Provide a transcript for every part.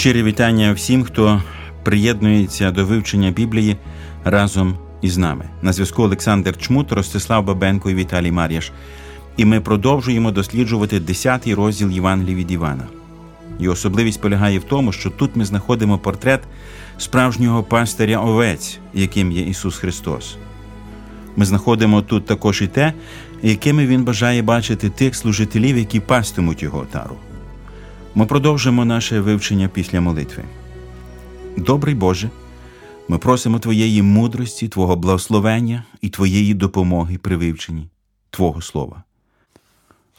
Щирі вітання всім, хто приєднується до вивчення Біблії разом із нами. На зв'язку Олександр Чмут, Ростислав Бабенко і Віталій Мар'яш. І ми продовжуємо досліджувати 10-й розділ Євангелії від Івана. І особливість полягає в тому, що тут ми знаходимо портрет справжнього пастиря овець, яким є Ісус Христос. Ми знаходимо тут також і те, якими Він бажає бачити тих служителів, які пастимуть його отару. Ми продовжимо наше вивчення після молитви. Добрий Боже, ми просимо Твоєї мудрості, Твого благословення і Твоєї допомоги при вивченні Твого Слова.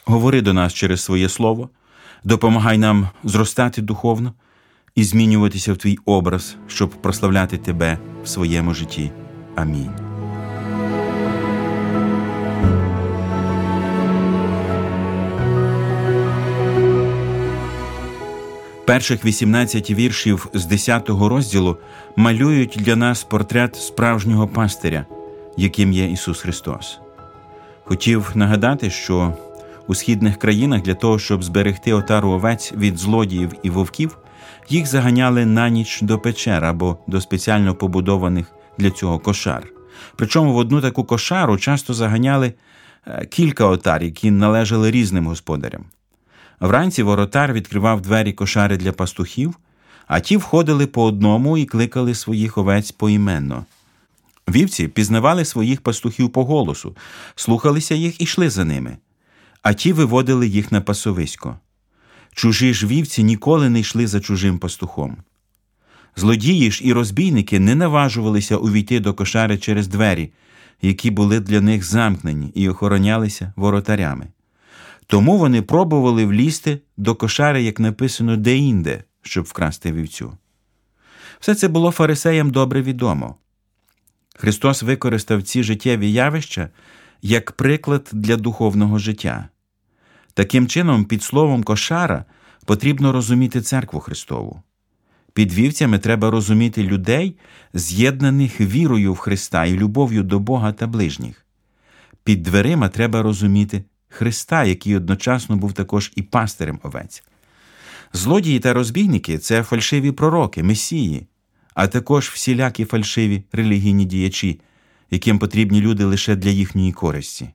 Говори до нас через своє Слово, допомагай нам зростати духовно і змінюватися в Твій образ, щоб прославляти Тебе в своєму житті. Амінь. Перших 18 віршів з 10 розділу малюють для нас портрет справжнього пастиря, яким є Ісус Христос. Хотів нагадати, що у східних країнах для того, щоб зберегти отару овець від злодіїв і вовків, їх заганяли на ніч до печер або до спеціально побудованих для цього кошар. Причому в одну таку кошару часто заганяли е, кілька отар, які належали різним господарям. Вранці воротар відкривав двері кошари для пастухів, а ті входили по одному і кликали своїх овець поіменно. Вівці пізнавали своїх пастухів по голосу, слухалися їх і йшли за ними, а ті виводили їх на пасовисько. Чужі ж вівці ніколи не йшли за чужим пастухом. Злодії ж і розбійники не наважувалися увійти до кошари через двері, які були для них замкнені і охоронялися воротарями. Тому вони пробували влізти до кошари, як написано, деінде, щоб вкрасти вівцю. Все це було фарисеям добре відомо. Христос використав ці життєві явища як приклад для духовного життя. Таким чином, під словом кошара потрібно розуміти церкву Христову. Під вівцями треба розуміти людей, з'єднаних вірою в Христа і любов'ю до Бога та ближніх. Під дверима треба розуміти Христа, який одночасно був також і пастирем овець. Злодії та розбійники це фальшиві пророки, месії, а також всілякі фальшиві релігійні діячі, яким потрібні люди лише для їхньої користі.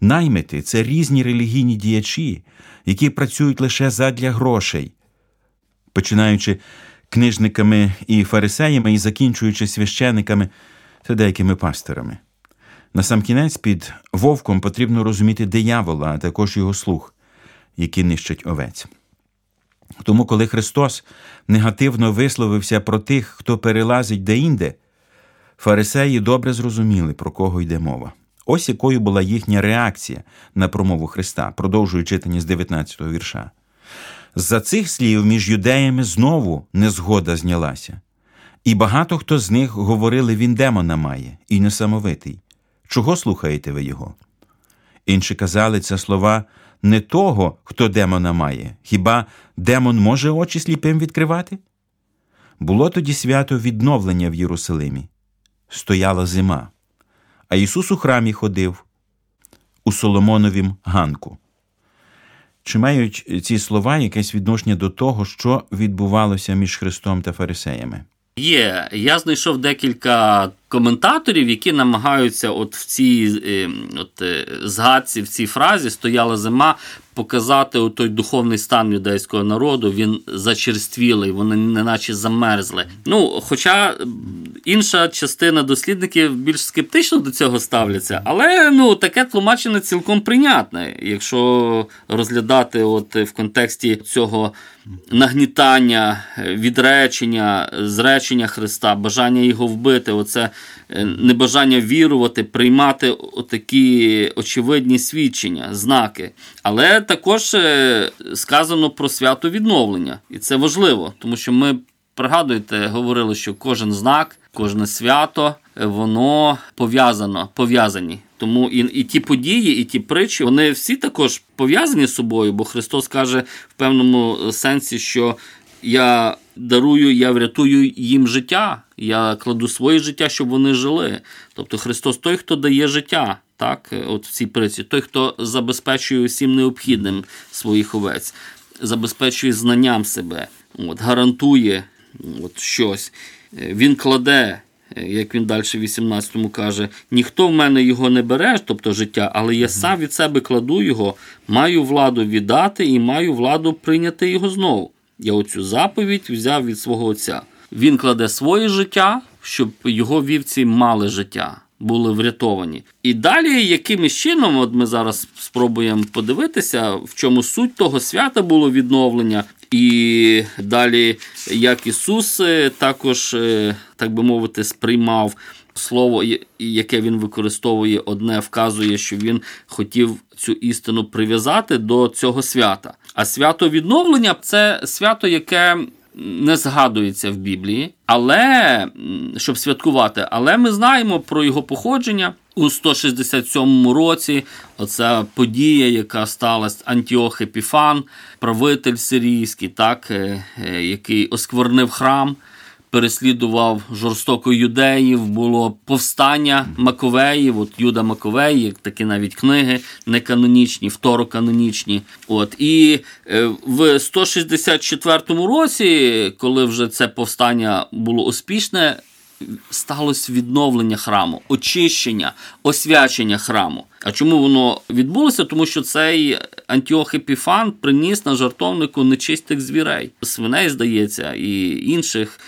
Наймити це різні релігійні діячі, які працюють лише задля грошей, починаючи книжниками і фарисеями і закінчуючи священиками та деякими пастирами. Насамкінець під вовком потрібно розуміти диявола, а також його слух, які нищать овець. Тому, коли Христос негативно висловився про тих, хто перелазить деінде, фарисеї добре зрозуміли, про кого йде мова. Ось якою була їхня реакція на промову Христа, продовжує читання з 19 го вірша. За цих слів між юдеями знову незгода знялася, і багато хто з них говорили він демона має, і несамовитий. Чого слухаєте ви його? Інші казали це слова не того, хто демона має, хіба демон може очі сліпим відкривати? Було тоді свято відновлення в Єрусалимі. Стояла зима, а Ісус у храмі ходив у Соломоновім ганку. Чи мають ці слова якесь відношення до того, що відбувалося між Христом та Фарисеями? Є. Я знайшов декілька коментаторів, які намагаються от в цій е, от, е, згадці, в цій фразі стояла зима, показати той духовний стан юдейського народу. Він зачерствілий, вони неначе замерзли. Ну, Хоча інша частина дослідників більш скептично до цього ставляться, але ну таке тлумачення цілком прийнятне, якщо розглядати от в контексті цього нагнітання, відречення, зречення Христа, бажання його вбити, оце е, небажання вірувати, приймати такі очевидні свідчення, знаки. Але також е, сказано про свято відновлення, і це важливо, тому що ми пригадуєте, говорили, що кожен знак, кожне свято, е, воно пов'язано, пов'язані. Тому і і ті події, і ті притчі, вони всі також пов'язані з собою, бо Христос каже в певному сенсі, що я дарую, я врятую їм життя, я кладу своє життя, щоб вони жили. Тобто Христос той, хто дає життя, так, от в цій приці, той, хто забезпечує усім необхідним своїх овець, забезпечує знанням себе, от, гарантує от щось. Він кладе. Як він далі в 18-му каже, ніхто в мене його не бере, тобто життя, але я сам від себе кладу його, маю владу віддати і маю владу прийняти його знову. Я оцю заповідь взяв від свого отця. Він кладе своє життя, щоб його вівці мали життя, були врятовані. І далі, якимось чином, от ми зараз спробуємо подивитися, в чому суть того свята було відновлення. І далі, як Ісус е, також, е, так би мовити, сприймав слово, яке він використовує, одне вказує, що він хотів цю істину прив'язати до цього свята. А свято відновлення це свято, яке не згадується в Біблії, але щоб святкувати, але ми знаємо про його походження. У 167 році оця подія, яка сталася Антіох Епіфан, правитель сирійський, так, е, е, який осквернив храм переслідував жорстоко юдеїв, було повстання Маковеїв, от Юда Маковеї, такі навіть книги неканонічні, второканонічні. От І е, в 164 році, коли вже це повстання було успішне, сталося відновлення храму, очищення, освячення храму. А чому воно відбулося? Тому що цей Антіох Епіфан приніс на жартовнику нечистих звірей, свиней, здається, і інших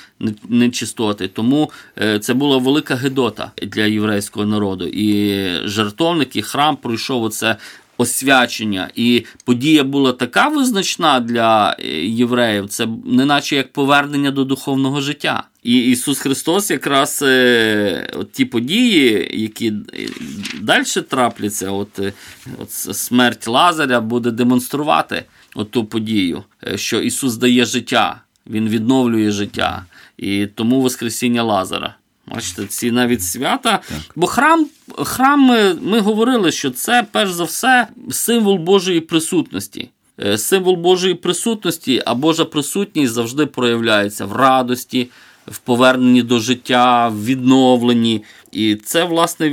нечистоти. Тому е, це була велика гедота для єврейського народу. І жартовник, і храм пройшов оце освячення, і подія була така визначна для е, євреїв, це неначе як повернення до духовного життя. І Ісус Христос, якраз е, от ті події, які е, далі трапляться, от, от смерть Лазаря буде демонструвати от ту подію, що Ісус дає життя, Він відновлює життя, і тому Воскресіння Лазара. Бачите, ці навіть свята. Так. Бо храм, храм ми, говорили, що це перш за все символ Божої присутності. Е, символ Божої присутності, а Божа присутність завжди проявляється в радості, в поверненні до життя, в відновленні. І це, власне,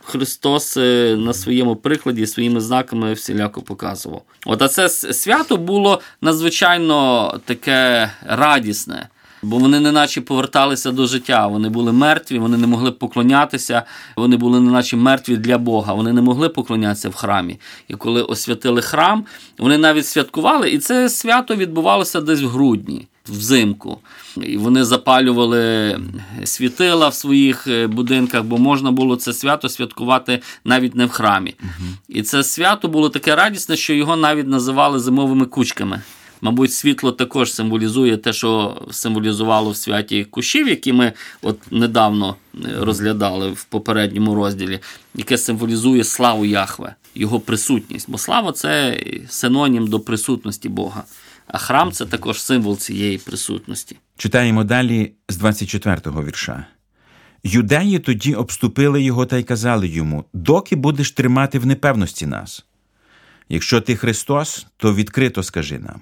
Христос е, на своєму прикладі, своїми знаками всіляко показував. От а це свято було надзвичайно таке радісне. Бо вони неначе поверталися до життя. Вони були мертві, вони не могли поклонятися, вони були неначе мертві для Бога. Вони не могли поклонятися в храмі. І коли освятили храм, вони навіть святкували, і це свято відбувалося десь в грудні, взимку. І Вони запалювали світила в своїх е, будинках, бо можна було це свято святкувати навіть не в храмі. Угу. І це свято було таке радісне, що його навіть називали зимовими кучками. Мабуть, світло також символізує те, що символізувало в святі кущів, які ми от недавно е, розглядали в попередньому розділі, яке символізує славу Яхве, його присутність. Бо слава це синонім до присутності Бога. А храм це також символ цієї присутності. Читаємо далі з 24-го вірша. Юдеї тоді обступили його та й казали йому: доки будеш тримати в непевності нас. Якщо ти Христос, то відкрито скажи нам.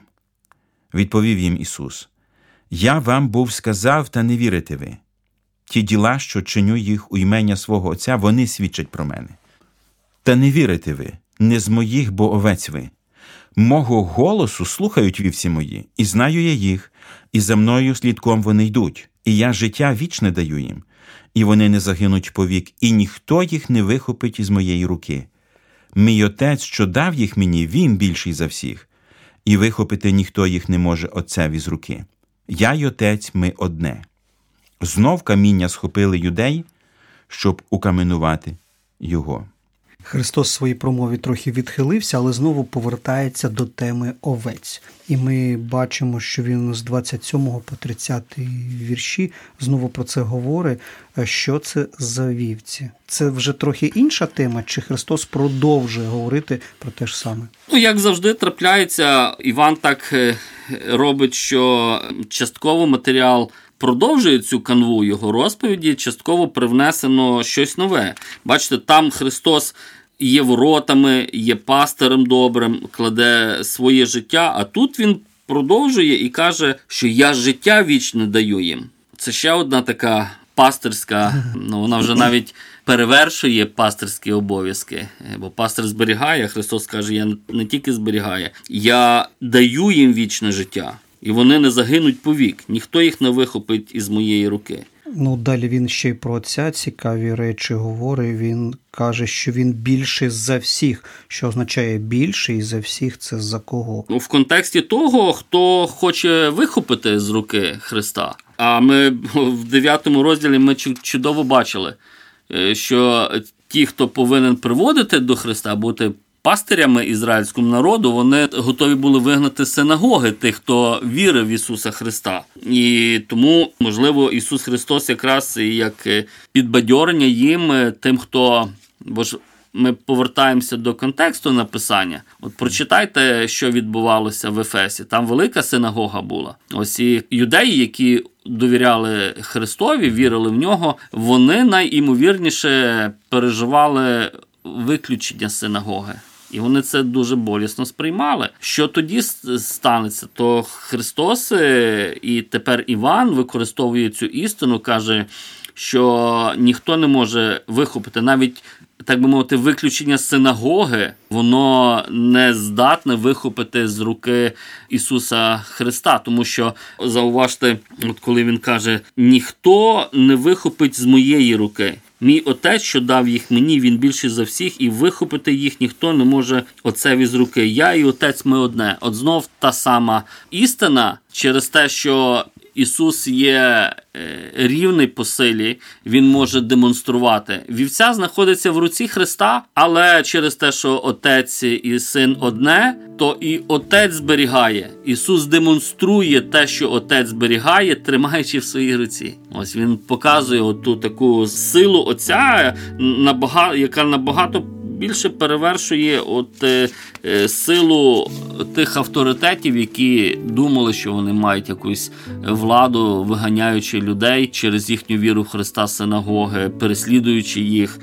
Відповів їм Ісус: Я вам був сказав, та не вірите ви. Ті діла, що чиню їх у імення свого Отця, вони свідчать про мене. Та не вірите ви, не з моїх, бо овець ви. Мого голосу слухають вівці мої, і знаю я їх, і за мною слідком вони йдуть, і я життя вічне даю їм, і вони не загинуть повік, і ніхто їх не вихопить із моєї руки. Мій отець, що дав їх мені, він більший за всіх, і вихопити ніхто їх не може Отцеві з руки. Я й Отець ми одне. Знов каміння схопили юдеї, щоб укаменувати його. Христос в своїй промові трохи відхилився, але знову повертається до теми овець. І ми бачимо, що він з 27 по 30 вірші знову про це говорить. Що це за вівці? Це вже трохи інша тема, чи Христос продовжує говорити про те ж саме? Ну, як завжди, трапляється, Іван так е, робить, що частково матеріал. Продовжує цю канву його розповіді, частково привнесено щось нове. Бачите, там Христос є воротами, є пастирем добрим, кладе своє життя, а тут він продовжує і каже, що я життя вічне даю їм. Це ще одна така пастирська, ну вона вже навіть перевершує пастирські обов'язки. Бо пастир зберігає, Христос каже: Я не тільки зберігає, я даю їм вічне життя. І вони не загинуть повік, ніхто їх не вихопить із моєї руки. Ну, далі він ще й про отця цікаві речі говорить. Він каже, що він більший за всіх, що означає більший за всіх це за кого? Ну, в контексті того, хто хоче вихопити з руки Христа. А ми в 9 розділі ми чудово бачили, е, що ті, хто повинен приводити до Христа, бути пастирями ізраїльському народу, вони готові були вигнати синагоги тих, хто вірив в Ісуса Христа. І тому, можливо, Ісус Христос якраз як підбадьорення їм, тим, хто бо ж. Ми повертаємося до контексту написання. От прочитайте, що відбувалося в Ефесі. Там велика синагога була. Ось і юдеї, які довіряли Христові, вірили в нього, вони найімовірніше переживали виключення синагоги. І вони це дуже болісно сприймали. Що тоді станеться? То Христос е, і тепер Іван використовує цю істину, каже, що ніхто не може вихопити навіть. Так би мовити, виключення синагоги, воно не здатне вихопити з руки Ісуса Христа. Тому що зауважте, от коли він каже: ніхто не вихопить з моєї руки. Мій отець, що дав їх мені, він більший за всіх, і вихопити їх ніхто не може отцеві з руки. Я і отець ми одне. От знов та сама істина через те, що Ісус є е, рівний по силі, Він може демонструвати. Вівця знаходиться в руці Христа, але через те, що Отець і Син одне, то і Отець зберігає. Ісус демонструє те, що Отець зберігає, тримаючи в своїй руці. Ось він показує оту таку силу Отця, яка набагато більше перевершує от е, е, силу тих авторитетів, які думали, що вони мають якусь владу, виганяючи людей через їхню віру в Христа синагоги, переслідуючи їх,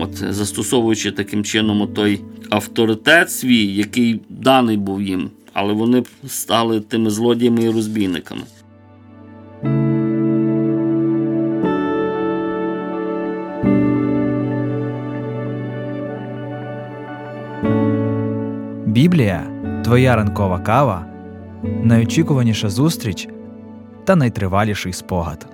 от, застосовуючи таким чином той авторитет свій, який даний був їм, але вони стали тими злодіями і розбійниками. Біблія твоя ранкова кава, найочікуваніша зустріч та найтриваліший спогад.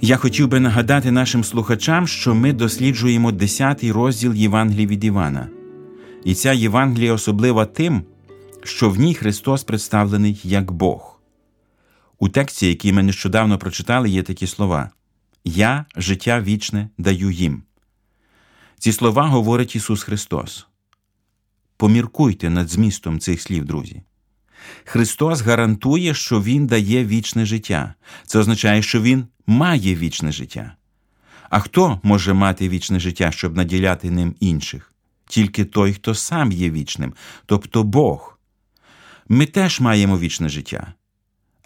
Я хотів би нагадати нашим слухачам, що ми досліджуємо 10-й розділ Євангелії від Івана. І ця Євангелія особлива тим, що в ній Христос представлений як Бог. У тексті, який ми нещодавно прочитали, є такі слова: Я життя вічне даю їм. Ці слова говорить Ісус Христос. Поміркуйте над змістом цих слів, друзі. Христос гарантує, що Він дає вічне життя. Це означає, що Він має вічне життя. А хто може мати вічне життя, щоб наділяти ним інших? Тільки той, хто сам є вічним, тобто Бог. Ми теж маємо вічне життя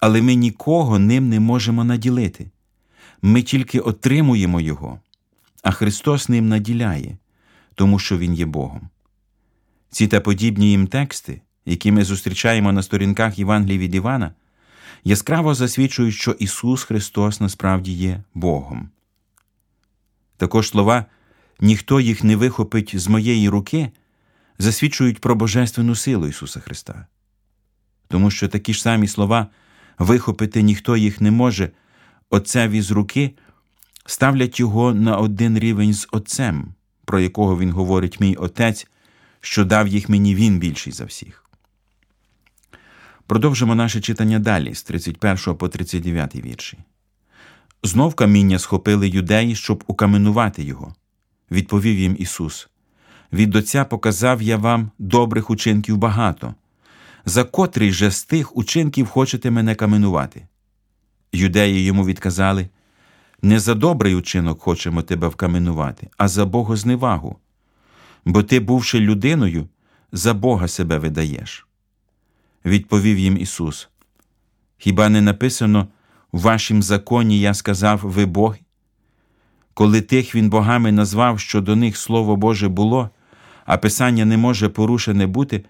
але ми нікого ним не можемо наділити. Ми тільки отримуємо Його, а Христос ним наділяє, тому що Він є Богом. Ці та подібні їм тексти, які ми зустрічаємо на сторінках Євангелії від Івана, яскраво засвідчують, що Ісус Христос насправді є Богом. Також слова ніхто їх не вихопить з моєї руки засвідчують про Божественну силу Ісуса Христа. Тому що такі ж самі слова вихопити ніхто їх не може, Отцеві з руки ставлять його на один рівень з Отцем, про якого він говорить мій Отець, що дав їх мені він більший за всіх. Продовжимо наше читання далі з 31 по 39 вірші. Знов каміння схопили юдеї, щоб укаменувати його. Відповів їм Ісус: Від Отця показав я вам добрих учинків багато. За котрий же з тих учинків хочете мене каменувати? Юдеї йому відказали: Не за добрий учинок хочемо тебе вкаменувати, а за богозневагу. Бо ти, бувши людиною, за Бога себе видаєш. Відповів їм Ісус: Хіба не написано в вашім законі я сказав ви боги? Коли тих він богами назвав, що до них Слово Боже було, а Писання не може порушене бути,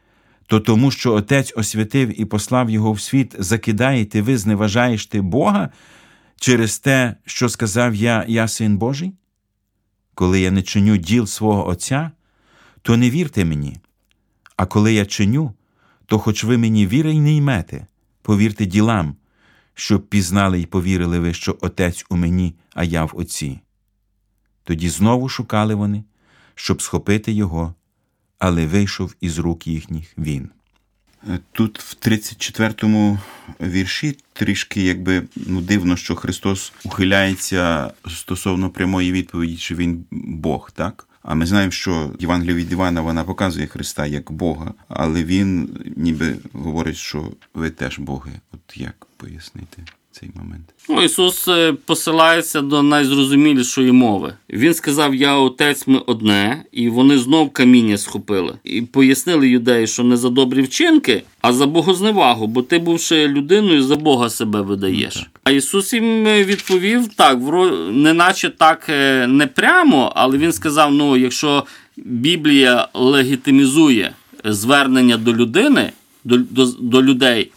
то тому, що Отець освятив і послав його в світ, закидаєте ви, зневажаєш ти Бога через те, що сказав я, я син Божий? Коли я не чиню діл свого Отця, то не вірте мені, а коли я чиню, то хоч ви мені віри й не ймете, повірте ділам, щоб пізнали й повірили ви, що Отець у мені, а я в Отці. Тоді знову шукали вони, щоб схопити його, але вийшов із рук їхніх він. Тут в 34-му вірші трішки якби ну, дивно, що Христос ухиляється стосовно прямої відповіді, чи він Бог, так? А ми знаємо, що Євангелія від Івана вона показує Христа як Бога, але він ніби говорить, що ви теж боги. От як пояснити цей момент? Ну, Ісус е, посилається до найзрозумілішої мови. Він сказав: Я отець ми одне, і вони знов каміння схопили. І пояснили юдеї, що не за добрі вчинки, а за богозневагу, бо ти, бувши людиною, за Бога себе видаєш. Ну. А Ісус їм е, відповів так, вро- неначе так е, не прямо, але він сказав: ну, якщо Біблія легітимізує звернення до людини, до, до, до людей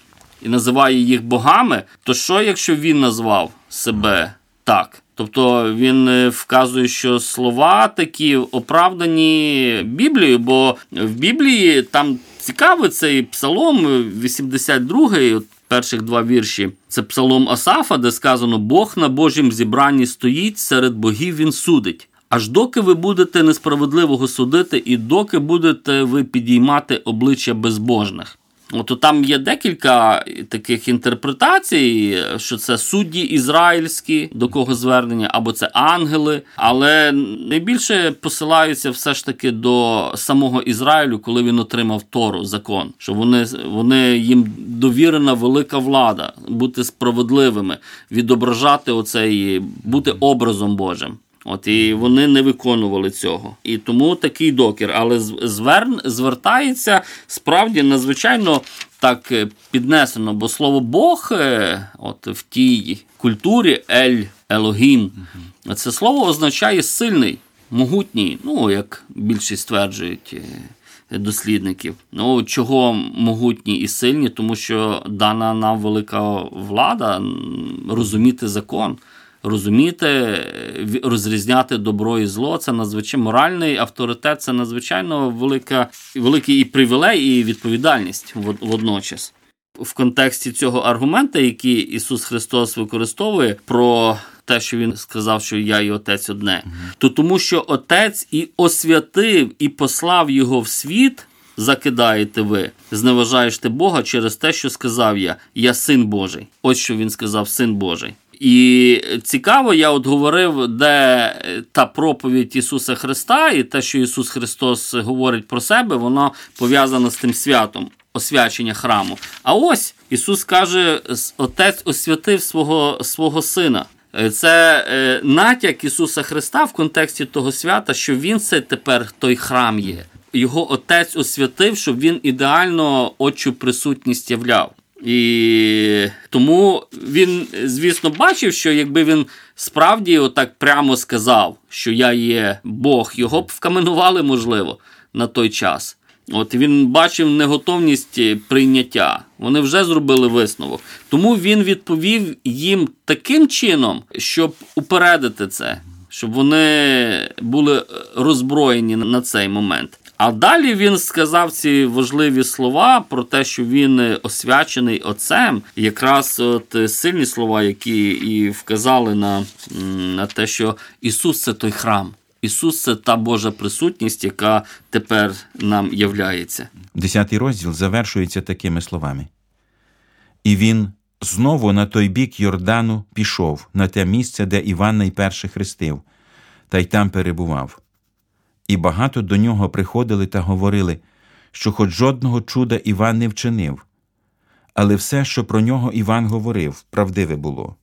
і називає їх богами, то що, якщо він назвав себе так? Тобто він е, вказує, що слова такі оправдані Біблією, бо в Біблії там цікавий цей псалом 82, от перших два вірші. Це псалом Асафа, де сказано: Бог на Божім зібранні стоїть, серед богів він судить. Аж доки ви будете несправедливого судити, і доки будете ви підіймати обличчя безбожних. От там є декілька таких інтерпретацій, що це судді ізраїльські, до кого звернення, або це ангели. Але найбільше посилаються все ж таки до самого Ізраїлю, коли він отримав Тору, закон, що вони, вони їм довірена велика влада, бути справедливими, відображати оцей, бути образом Божим. От і вони не виконували цього. І тому такий докір. Але зверн, звертається справді надзвичайно так е, піднесено, бо слово Бог е, от в тій культурі Ель Елогім, це слово означає сильний, могутній, ну як більшість стверджують. е, Дослідників, ну чого могутні і сильні, тому що дана нам велика влада розуміти закон розуміти, розрізняти добро і зло. Це надзвичайно моральний авторитет, це надзвичайно велика, великий і привілей, і відповідальність водночас. В контексті цього аргумента, який Ісус Христос використовує про те, що Він сказав, що я і Отець одне, то тому, що Отець і освятив, і послав його в світ. Закидаєте ви, зневажаєте Бога через те, що сказав я, я син Божий. Ось що він сказав, син Божий. І цікаво, я от говорив, де та проповідь Ісуса Христа, і те, що Ісус Христос говорить про себе, воно пов'язано з тим святом, освячення храму. А ось Ісус каже: Отець освятив свого, свого Сина. Це е, натяк Ісуса Христа в контексті того свята, що Він це тепер той храм є. Його отець освятив, щоб він ідеально отчу присутність являв. І тому він, звісно, бачив, що якби він справді отак прямо сказав, що я є Бог, його б вкаменували, можливо, на той час. От він бачив неготовність прийняття. Вони вже зробили висновок. Тому він відповів їм таким чином, щоб упередити це, щоб вони були роззброєні на цей момент. А далі він сказав ці важливі слова про те, що він освячений отцем, якраз от сильні слова, які і вказали на, на те, що Ісус це той храм. Ісус це та Божа присутність, яка тепер нам являється. Десятий розділ завершується такими словами. І він знову на той бік Йордану пішов, на те місце, де Іван найперше хрестив, та й там перебував. І багато до нього приходили та говорили, що хоч жодного чуда Іван не вчинив, але все, що про нього Іван говорив, правдиве було.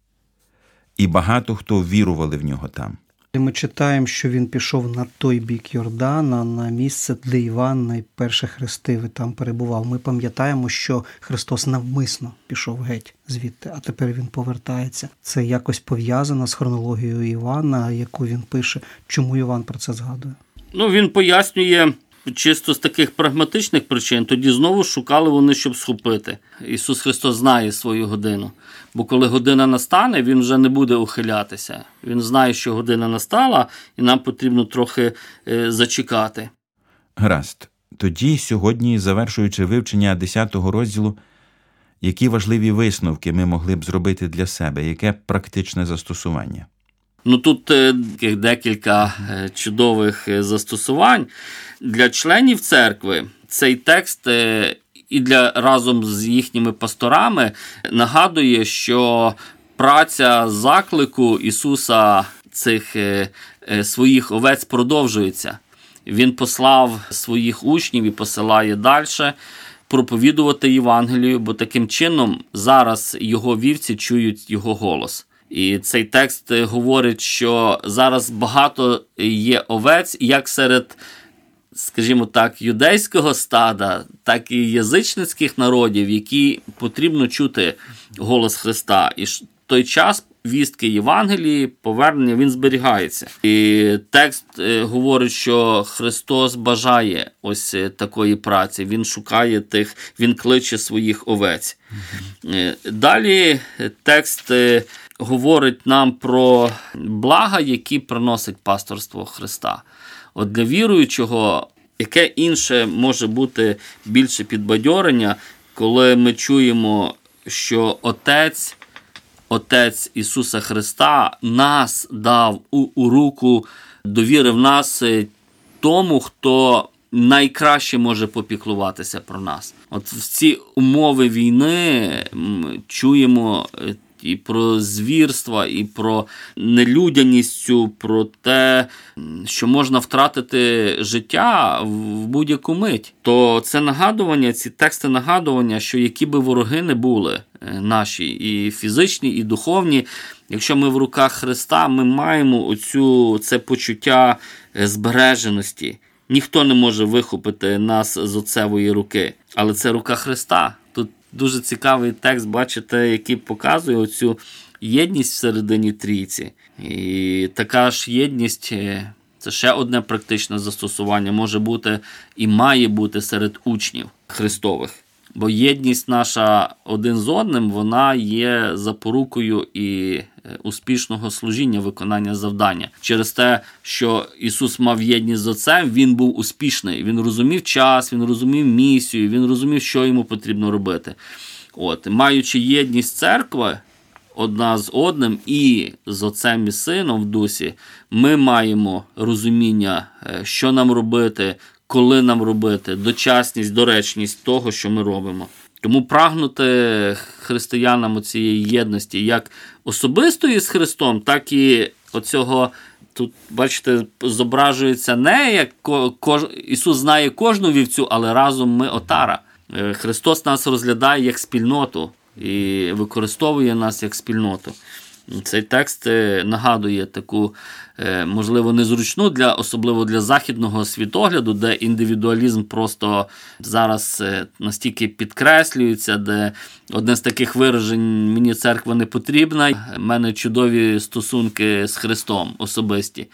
І багато хто вірували в нього там. Ми читаємо, що він пішов на той бік Йордана, на місце, де Іван найперше хрестив і там перебував. Ми пам'ятаємо, що Христос навмисно пішов геть звідти, а тепер він повертається. Це якось пов'язано з хронологією Івана, яку він пише. Чому Іван про це згадує? Ну, він пояснює чисто з таких прагматичних причин. Тоді знову шукали вони, щоб схопити. Ісус Христос знає свою годину. Бо коли година настане, він вже не буде ухилятися. Він знає, що година настала, і нам потрібно трохи е, зачекати. Гаразд. Тоді, сьогодні, завершуючи вивчення 10 розділу, які важливі висновки ми могли б зробити для себе, яке практичне застосування? Ну тут е, декілька е, чудових е, застосувань для членів церкви. Цей текст і для разом з їхніми пасторами нагадує, що праця заклику Ісуса цих своїх овець продовжується. Він послав своїх учнів і посилає далі проповідувати Євангелію, бо таким чином зараз його вівці чують його голос. І цей текст е, говорить, що зараз багато є овець, як серед, скажімо так, юдейського стада, так і язичницьких народів, які потрібно чути голос Христа. І ж той час вістки Євангелії, повернення він зберігається. І текст е, говорить, що Христос бажає ось е, такої праці. Він шукає тих, він кличе своїх овець. Далі текст говорить нам про блага, які приносить пасторство Христа. От для віруючого, яке інше може бути більше підбадьорення, коли ми чуємо, що Отець. Отець Ісуса Христа нас дав у, у руку, довірив нас е, тому, хто найкраще може попіклуватися про нас. От в ці умови війни м, чуємо е, і про звірства, і про нелюдяність про те, що можна втратити життя в будь-яку мить. То це нагадування, ці тексти нагадування, що які би вороги не були е, наші, і фізичні, і духовні. Якщо ми в руках Христа, ми маємо оцю це почуття збереженості. Ніхто не може вихопити нас з оцевої руки, але це рука Христа. Дуже цікавий текст, бачите, який показує оцю єдність всередині трійці. І така ж єдність е, це ще одне практичне застосування може бути і має бути серед учнів Христових. Бо єдність наша один з одним, вона є запорукою і е, успішного служіння, виконання завдання. Через те, що Ісус мав єдність з Отцем, Він був успішний. Він розумів час, він розумів місію, він розумів, що йому потрібно робити. От, маючи єдність церкви одна з одним і з Отцем і Сином в дусі, ми маємо розуміння, е, що нам робити, коли нам робити, дочасність, доречність того, що ми робимо. Тому прагнути християнам цієї єдності як особистої з Христом, так і оцього. Тут, бачите, зображується не як кож... Ісус знає кожну вівцю, але разом ми отара. Е, Христос нас розглядає як спільноту і використовує нас як спільноту. Цей текст е, нагадує таку, е, можливо, незручну для особливо для західного світогляду, де індивідуалізм просто зараз е, настільки підкреслюється, де одне з таких виражень мені церква не потрібна. У мене чудові стосунки з Христом особисті.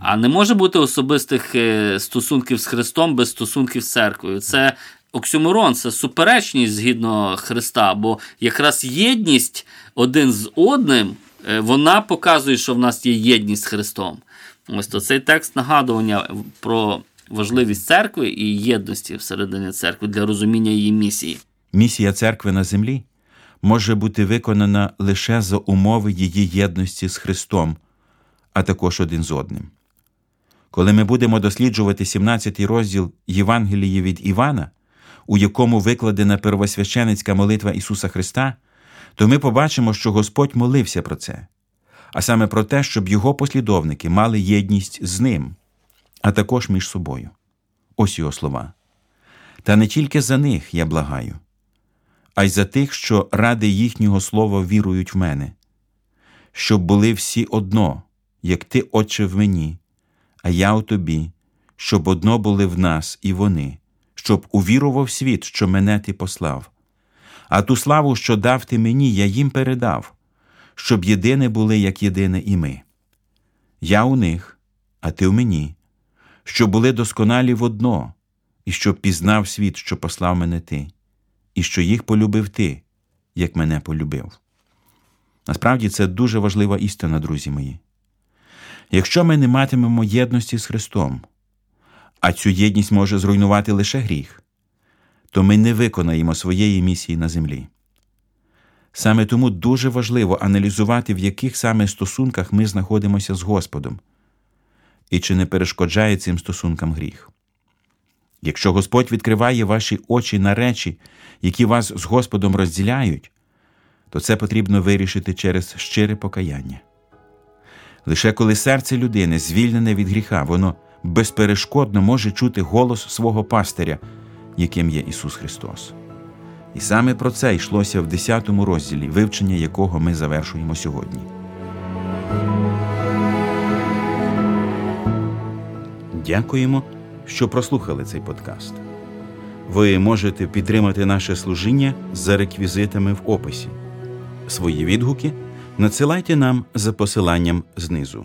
А не може бути особистих стосунків з Христом без стосунків з церквою. Це оксюморон, це суперечність згідно Христа, бо якраз єдність один з одним, е, вона показує, що в нас є єдність з Христом. Ось то цей текст нагадування про важливість церкви і єдності всередині церкви для розуміння її місії. Місія церкви на землі може бути виконана лише за умови її єдності з Христом, а також один з одним. Коли ми будемо досліджувати 17 розділ Євангелії від Івана, у якому викладена первосвященицька молитва Ісуса Христа, то ми побачимо, що Господь молився про це, а саме про те, щоб його послідовники мали єдність з ним, а також між собою. Ось його слова. Та не тільки за них я благаю, а й за тих, що ради їхнього слова вірують в мене, щоб були всі одно, як ти, Отче, в мені, а я у тобі, щоб одно були в нас і вони, щоб увірував світ, що мене ти послав. А ту славу, що дав ти мені, я їм передав, щоб єдине були, як єдине і ми. Я у них, а ти в мені, щоб були досконалі в одно, і щоб пізнав світ, що послав мене ти, і що їх полюбив ти, як мене полюбив. Насправді це дуже важлива істина, друзі мої. Якщо ми не матимемо єдності з Христом, а цю єдність може зруйнувати лише гріх, то ми не виконаємо своєї місії на землі. Саме тому дуже важливо аналізувати, в яких саме стосунках ми знаходимося з Господом, і чи не перешкоджає цим стосункам гріх. Якщо Господь відкриває ваші очі на речі, які вас з Господом розділяють, то це потрібно вирішити через щире покаяння. Лише коли серце людини звільнене від гріха, воно безперешкодно може чути голос свого пастиря, яким є Ісус Христос. І саме про це йшлося в 10 розділі, вивчення якого ми завершуємо сьогодні. Дякуємо, що прослухали цей подкаст. Ви можете підтримати наше служіння за реквізитами в описі. Свої відгуки надсилайте нам за посиланням знизу.